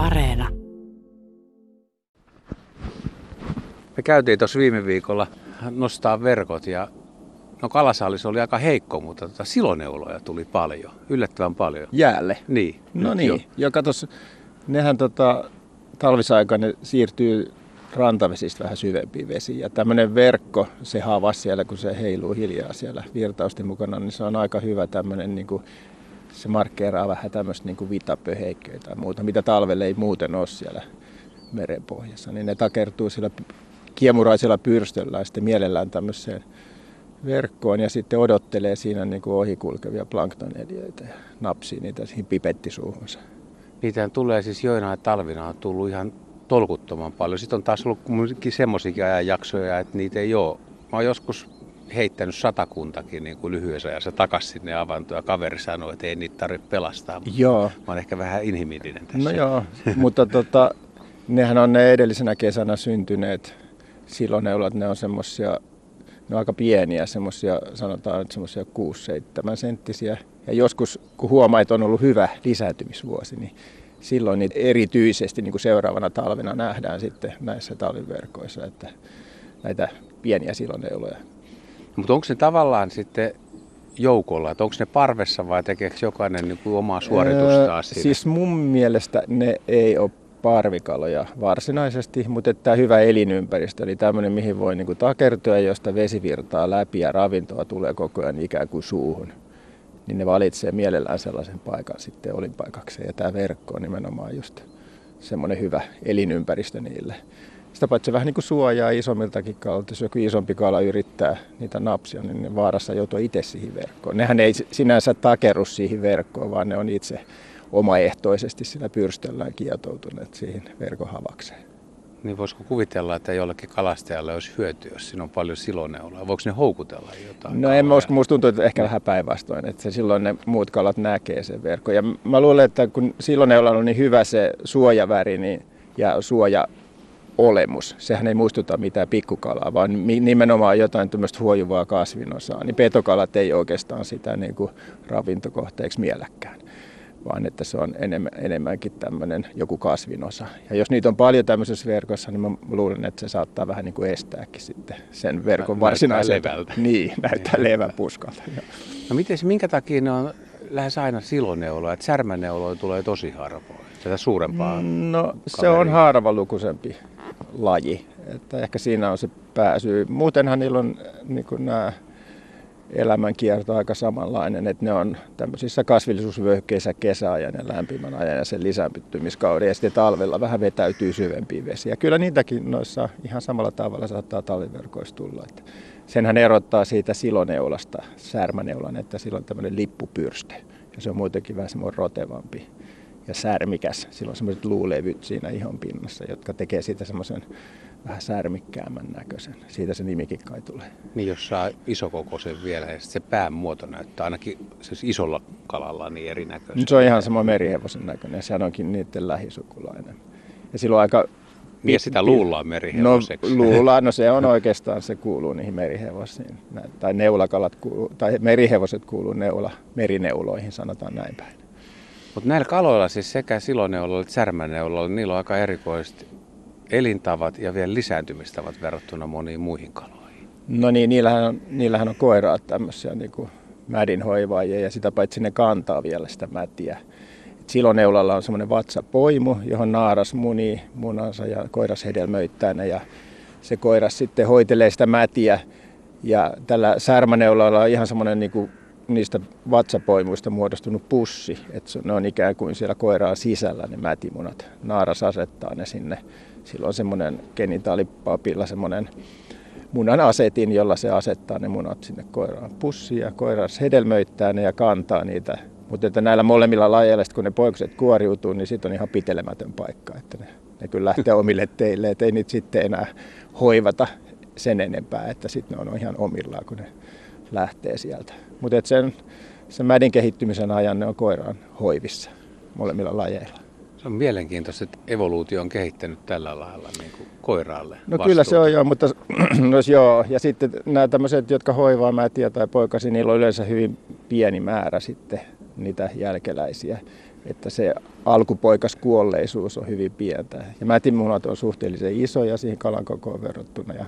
Areena. Me käytiin tuossa viime viikolla nostaa verkot ja no kalasaalis oli aika heikko, mutta tota siloneuloja tuli paljon, yllättävän paljon. Jäälle? Niin. No niin, jo. ja katos, nehän tota, talvisaikana ne siirtyy rantavesistä vähän syvempiin vesiin. Ja tämmöinen verkko, se havas siellä, kun se heiluu hiljaa siellä virtausten mukana, niin se on aika hyvä tämmöinen, niin kuin, se markkeeraa vähän tämmöistä niin vitapöheikköä tai muuta, mitä talvelle ei muuten ole siellä merenpohjassa. Niin ne takertuu sillä kiemuraisella pyrstöllä ja sitten mielellään tämmöiseen verkkoon ja sitten odottelee siinä niin kuin ohikulkevia planktoneliöitä ja napsii niitä siihen pipettisuuhunsa. Niitä tulee siis joina talvina on tullut ihan tolkuttoman paljon. Sitten on taas ollut semmoisiakin ajanjaksoja, että niitä ei ole. Mä oon joskus heittänyt satakuntakin niin kuin lyhyessä ajassa takaisin sinne avantoon ja kaveri sanoi, että ei niitä tarvitse pelastaa. Joo. Mä oon ehkä vähän inhimillinen tässä. No joo, mutta tota, nehän on ne edellisenä kesänä syntyneet siloneulat, ne on semmoisia, ne on aika pieniä, semmoisia, sanotaan että semmoisia 6-7 senttisiä. Ja joskus, kun huomaa, että on ollut hyvä lisääntymisvuosi, niin silloin niitä erityisesti niin kuin seuraavana talvena nähdään sitten näissä talviverkoissa, että näitä pieniä siloneuloja. Mutta onko se tavallaan sitten joukolla, että onko ne parvessa vai tekeekö jokainen niin kuin omaa suoritustaan öö, Siis mun mielestä ne ei ole parvikaloja varsinaisesti, mutta tämä hyvä elinympäristö, eli tämmöinen, mihin voi niin kuin takertua, josta vesi virtaa läpi ja ravintoa tulee koko ajan ikään kuin suuhun niin ne valitsee mielellään sellaisen paikan sitten olinpaikakseen. Ja tämä verkko on nimenomaan just semmoinen hyvä elinympäristö niille. Sitä paitsi vähän niin kuin suojaa isommiltakin kaloilta. Jos joku isompi kala yrittää niitä napsia, niin ne vaarassa joutuu itse siihen verkkoon. Nehän ei sinänsä takeru siihen verkkoon, vaan ne on itse omaehtoisesti sillä pyrstöllään kietoutuneet siihen verkon havakseen. Niin voisiko kuvitella, että jollekin kalastajalle olisi hyöty, jos siinä on paljon siloneulaa? Voiko ne houkutella jotain? No en mä usko, musta tuntuu, että ehkä vähän päinvastoin, että se silloin ne muut kalat näkee sen verkon. Ja mä luulen, että kun siloneulalla on niin hyvä se suojaväri niin, ja suoja olemus. Sehän ei muistuta mitään pikkukalaa, vaan nimenomaan jotain tämmöistä huojuvaa kasvinosaa. Niin petokalat ei oikeastaan sitä niin kuin ravintokohteeksi mieläkään vaan että se on enemmän, enemmänkin tämmöinen joku kasvinosa. Ja jos niitä on paljon tämmöisessä verkossa, niin mä luulen, että se saattaa vähän niin kuin estääkin sitten sen verkon varsinaisen... Levältä. Niin, näyttää niin. leväpuskalta. No miten, minkä takia ne on lähes aina siloneuloja, että särmäneuloja tulee tosi harvoin, tätä suurempaa No kaveria. se on harvalukuisempi laji, että ehkä siinä on se pääsy. Muutenhan niillä on niin nämä elämänkierto aika samanlainen, että ne on tämmöisissä kasvillisuusvyöhykkeissä kesäajan ja lämpimän ajan ja sen lisääntymiskauden ja sitten talvella vähän vetäytyy syvempiin vesiin. Ja kyllä niitäkin noissa ihan samalla tavalla saattaa talviverkoissa tulla. Että senhän erottaa siitä siloneulasta särmäneulan, että sillä on tämmöinen lippupyrste ja se on muutenkin vähän semmoinen rotevampi ja särmikäs. Sillä on semmoiset luulevyt siinä ihon pinnassa, jotka tekee siitä semmoisen vähän särmikkäämän näköisen. Siitä se nimikin kai tulee. Niin jos saa isokokoisen vielä ja se pään muoto näyttää ainakin siis isolla kalalla niin erinäköisen. Se on ihan sama merihevosen näköinen sehän onkin niiden lähisukulainen. Ja silloin aika niin ja sitä luullaan merihevoseksi. No luullaan, no se on oikeastaan, se kuuluu niihin merihevosiin. Tai neulakalat kuuluu, tai merihevoset kuuluu neula, merineuloihin, sanotaan näin päin. Mutta näillä kaloilla, siis sekä siloneuloilla että särmäneuloilla, niillä on aika erikoisesti elintavat ja vielä lisääntymistavat verrattuna moniin muihin kaloihin? No niin, niillähän on, niillähän on koiraat tämmöisiä niin kuin mädinhoivaajia ja sitä paitsi ne kantaa vielä sitä mätiä. siloneulalla on semmoinen vatsapoimu, johon naaras muni munansa ja koiras hedelmöittää ne ja se koiras sitten hoitelee sitä mätiä. Ja tällä särmäneulalla on ihan semmoinen niin kuin niistä vatsapoimuista muodostunut pussi, että ne on ikään kuin siellä koiraa sisällä ne mätimunat. Naaras asettaa ne sinne sillä on semmoinen genitaalipapilla semmoinen munan asetin, jolla se asettaa ne munat sinne koiraan pussiin ja koiras hedelmöittää ne ja kantaa niitä. Mutta että näillä molemmilla lajeilla, kun ne poikaset kuoriutuu, niin sitten on ihan pitelemätön paikka, että ne, ne kyllä lähtee omille teille, että ei niitä sitten enää hoivata sen enempää, että sitten ne on ihan omillaan, kun ne lähtee sieltä. Mutta sen, sen mädin kehittymisen ajan ne on koiraan hoivissa molemmilla lajeilla. Se on mielenkiintoista, että evoluutio on kehittänyt tällä lailla niin kuin koiraalle No vastuuta. kyllä se on joo, mutta no, joo. Ja sitten nämä tämmöiset, jotka hoivaa mätiä tai poikasi, niillä on yleensä hyvin pieni määrä sitten niitä jälkeläisiä. että se alkupoikas kuolleisuus on hyvin pientä. Ja mätimunat on suhteellisen isoja siihen kalan kokoon verrattuna ja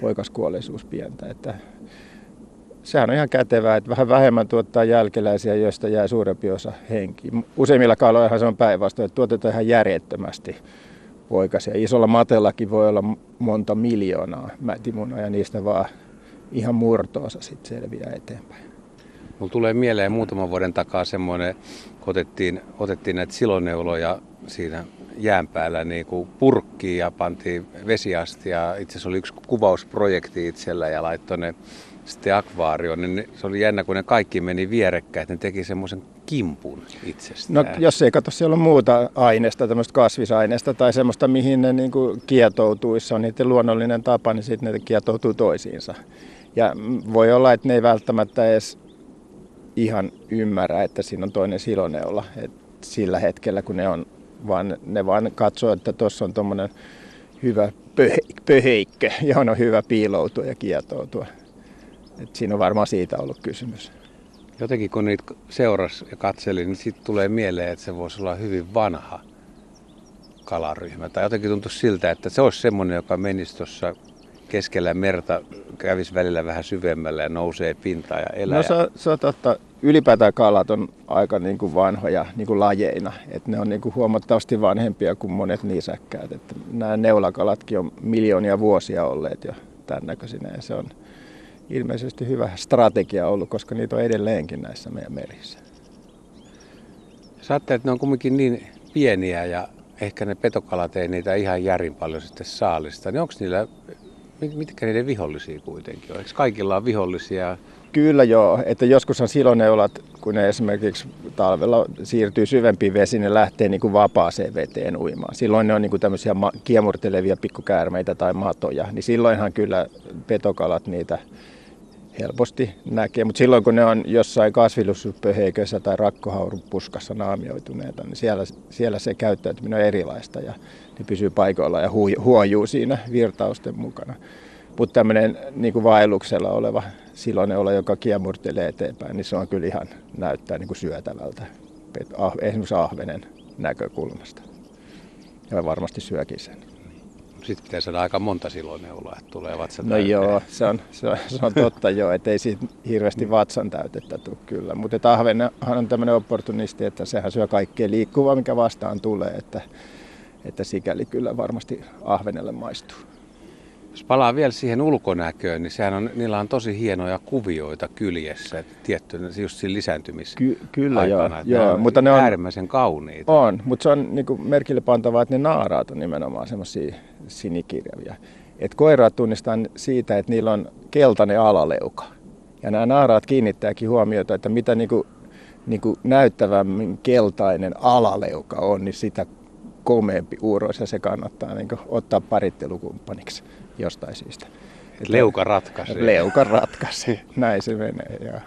poikas kuolleisuus pientä. Että sehän on ihan kätevää, että vähän vähemmän tuottaa jälkeläisiä, joista jää suurempi osa henki. Useimmilla kaloillahan se on päinvastoin, että tuotetaan ihan järjettömästi poikasia. Isolla matellakin voi olla monta miljoonaa mätimunaa ja niistä vaan ihan murtoosa sitten selviää eteenpäin. Mulla tulee mieleen muutaman vuoden takaa semmoinen, kun otettiin, otettiin näitä siloneuloja siinä jään päällä niin kuin purkkiin ja pantiin vesiasti ja itse asiassa oli yksi kuvausprojekti itsellä ja laittoi ne sitten akvaarioon, niin se oli jännä, kun ne kaikki meni vierekkäin, että ne teki semmoisen kimpun itsestään. No jos ei katso, siellä on muuta aineesta, tämmöistä kasvisaineesta tai semmoista, mihin ne niin kuin kietoutuisi, on niiden luonnollinen tapa, niin sitten ne kietoutuu toisiinsa. Ja voi olla, että ne ei välttämättä edes ihan ymmärrä, että siinä on toinen siloneula et sillä hetkellä, kun ne on, vaan ne vaan katsoo, että tuossa on tuommoinen hyvä pöheikkö, johon on hyvä piiloutua ja kietoutua. Et siinä on varmaan siitä ollut kysymys. Jotenkin kun niitä seurasi ja katseli, niin sitten tulee mieleen, että se voisi olla hyvin vanha kalaryhmä. Tai jotenkin tuntuu siltä, että se olisi semmoinen, joka menisi tuossa keskellä merta, kävisi välillä vähän syvemmällä ja nousee pintaan ja elää. No se, se on totta. Ylipäätään kalat on aika niin kuin vanhoja niin kuin lajeina. Et ne on niin kuin huomattavasti vanhempia kuin monet nisäkkäät. Et nämä neulakalatkin on miljoonia vuosia olleet jo tämän näköisinä. Ja se on, ilmeisesti hyvä strategia ollut, koska niitä on edelleenkin näissä meidän merissä. Sä että ne on kumminkin niin pieniä ja ehkä ne petokalat ei niitä ihan järin paljon sitten saalista, niin onko niillä, mitkä niiden vihollisia kuitenkin on? Eikö kaikilla on vihollisia? Kyllä joo, että joskushan siloneulat, kun ne esimerkiksi talvella siirtyy syvempiin vesiin, ne lähtee niin kuin vapaaseen veteen uimaan. Silloin ne on niin kuin tämmöisiä kiemurtelevia pikkukäärmeitä tai matoja, niin silloinhan kyllä petokalat niitä helposti näkee, mutta silloin kun ne on jossain kasvillisuuspöheikössä tai rakkohaurupuskassa naamioituneita, niin siellä, siellä se käyttäytyminen on erilaista ja ne pysyy paikoilla ja huojuu siinä virtausten mukana. Mutta tämmöinen niin vaelluksella oleva siloneula, joka kiemurtelee eteenpäin, niin se on kyllä ihan näyttää niin kuin syötävältä, ah, esimerkiksi ahvenen näkökulmasta. Ja varmasti syökin sen sitten pitää saada aika monta siloneuloa, että tulee vatsan No joo, se on, se on, se on totta joo, että ei siitä hirveästi vatsan täytettä tule kyllä. Mutta ahvenhan on tämmöinen opportunisti, että sehän syö kaikkea liikkuvaa, mikä vastaan tulee, että, että sikäli kyllä varmasti ahvenelle maistuu. Jos palaa vielä siihen ulkonäköön, niin sehän on, niillä on tosi hienoja kuvioita kyljessä, tietty just siinä lisääntymis Ky- Kyllä aikana, joo, joo ne mutta ne on äärimmäisen kauniita. On, mutta se on niin kuin merkille pantavaa, että ne naaraat on nimenomaan semmoisia sinikirjavia. Et koiraat tunnistaa siitä, että niillä on keltainen alaleuka. Ja nämä naaraat kiinnittääkin huomiota, että mitä niin kuin, niin kuin näyttävämmin keltainen alaleuka on, niin sitä komeampi uurois ja se kannattaa niin kuin, ottaa parittelukumppaniksi jostain syystä. Et leuka ratkaisi. Leuka ratkaisi, näin se menee. Ja.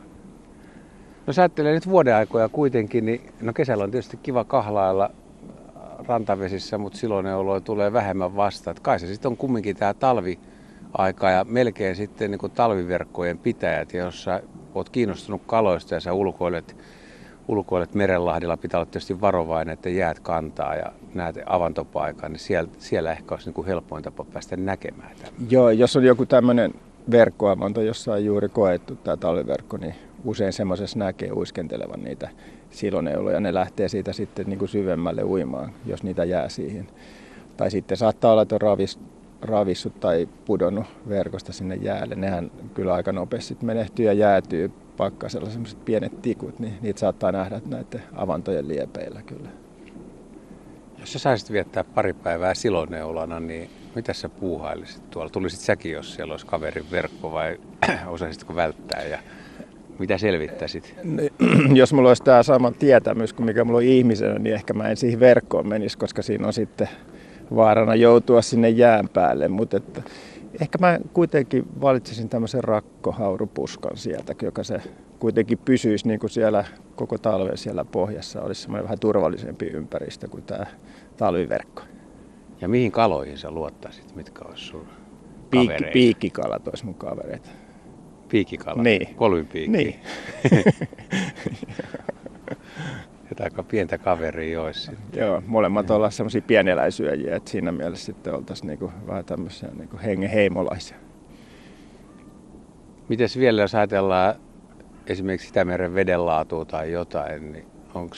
No sä ajattelee nyt vuoden aikoja kuitenkin, niin no kesällä on tietysti kiva kahlailla rantavesissä, mutta silloin ne oloja tulee vähemmän vastaan. Et kai se sitten on kumminkin tämä talviaika ja melkein sitten niin talviverkkojen pitäjät. Ja jos sä oot kiinnostunut kaloista ja sä ulkoilet, ulkoilet Merenlahdilla, pitää olla tietysti varovainen, että jäät kantaa ja näet avantopaikan, niin siellä, siellä ehkä olisi niin helpoin tapa päästä näkemään tämän. Joo, jos on joku tämmöinen verkkoavanto, jossa on juuri koettu tämä talviverkko, niin usein semmoisessa näkee uiskentelevan niitä siloneuloja. Ne lähtee siitä sitten niin kuin syvemmälle uimaan, jos niitä jää siihen. Tai sitten saattaa olla, että on ravis, ravissut tai pudonnut verkosta sinne jäälle. Nehän kyllä aika nopeasti menehtyy ja jäätyy pakkasella sellaiset pienet tikut, niin niitä saattaa nähdä näiden avantojen liepeillä kyllä. Jos sä saisit viettää pari päivää siloneulana, niin mitä sä puuhailisit tuolla? Tulisit säkin, jos siellä olisi kaverin verkko vai osaisitko välttää? Ja mitä selvittäisit? Jos mulla olisi tämä sama tietämys kuin mikä mulla on ihmisenä, niin ehkä mä en siihen verkkoon menisi, koska siinä on sitten vaarana joutua sinne jään päälle. Mutta että ehkä mä kuitenkin valitsisin tämmöisen rakkohaurupuskan sieltä, joka se kuitenkin pysyisi niin kuin siellä koko talven siellä pohjassa. Olisi semmoinen vähän turvallisempi ympäristö kuin tämä talviverkko. Ja mihin kaloihin sä luottaisit? Mitkä olisi sun Piikki, piikkikalat olisi mun kavereita. Piikkikala? Niin. Kolmipiikki? Niin. Että aika pientä kaveria olisi. Joo, molemmat ollaan semmoisia pieneläisyöjiä, että siinä mielessä sitten oltaisiin niinku vähän tämmöisiä niinku hengen heimolaisia. Mites vielä, jos ajatellaan esimerkiksi Itämeren vedenlaatua tai jotain, niin onko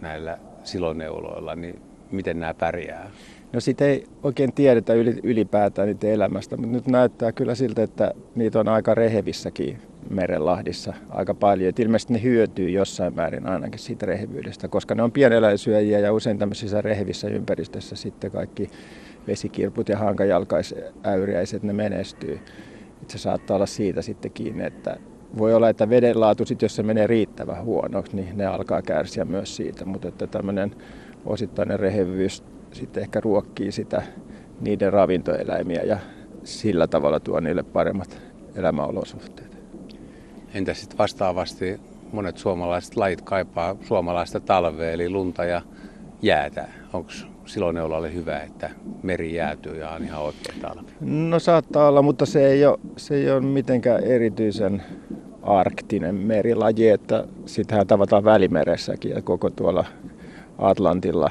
näillä siloneuloilla, niin miten nämä pärjää? No sitä ei oikein tiedetä ylipäätään niitä elämästä, mutta nyt näyttää kyllä siltä, että niitä on aika rehevissäkin merenlahdissa aika paljon. Et ilmeisesti ne hyötyy jossain määrin ainakin siitä rehevyydestä, koska ne on pieneläisyöjiä ja usein tämmöisissä rehevissä ympäristössä sitten kaikki vesikirput ja hankajalkaisäyriäiset ne menestyy. Et se saattaa olla siitä sitten kiinni, että voi olla, että veden laatu, sit jos se menee riittävän huonoksi, niin ne alkaa kärsiä myös siitä, mutta että tämmöinen osittainen rehevyys sitten ehkä ruokkii sitä niiden ravintoeläimiä ja sillä tavalla tuo niille paremmat elämäolosuhteet. Entä sitten vastaavasti monet suomalaiset lajit kaipaa suomalaista talvea, eli lunta ja jäätä. Onko siloneulalle hyvä, että meri jäätyy ja on ihan oikein talvi? No saattaa olla, mutta se ei ole, se ei ole mitenkään erityisen arktinen merilaji, että sitähän tavataan Välimeressäkin ja koko tuolla Atlantilla,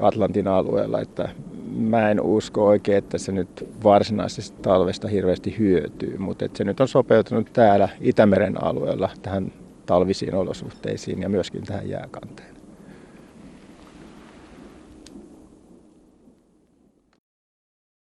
Atlantin alueella, että mä en usko oikein, että se nyt varsinaisesta talvesta hirveästi hyötyy, mutta että se nyt on sopeutunut täällä Itämeren alueella tähän talvisiin olosuhteisiin ja myöskin tähän jääkanteen.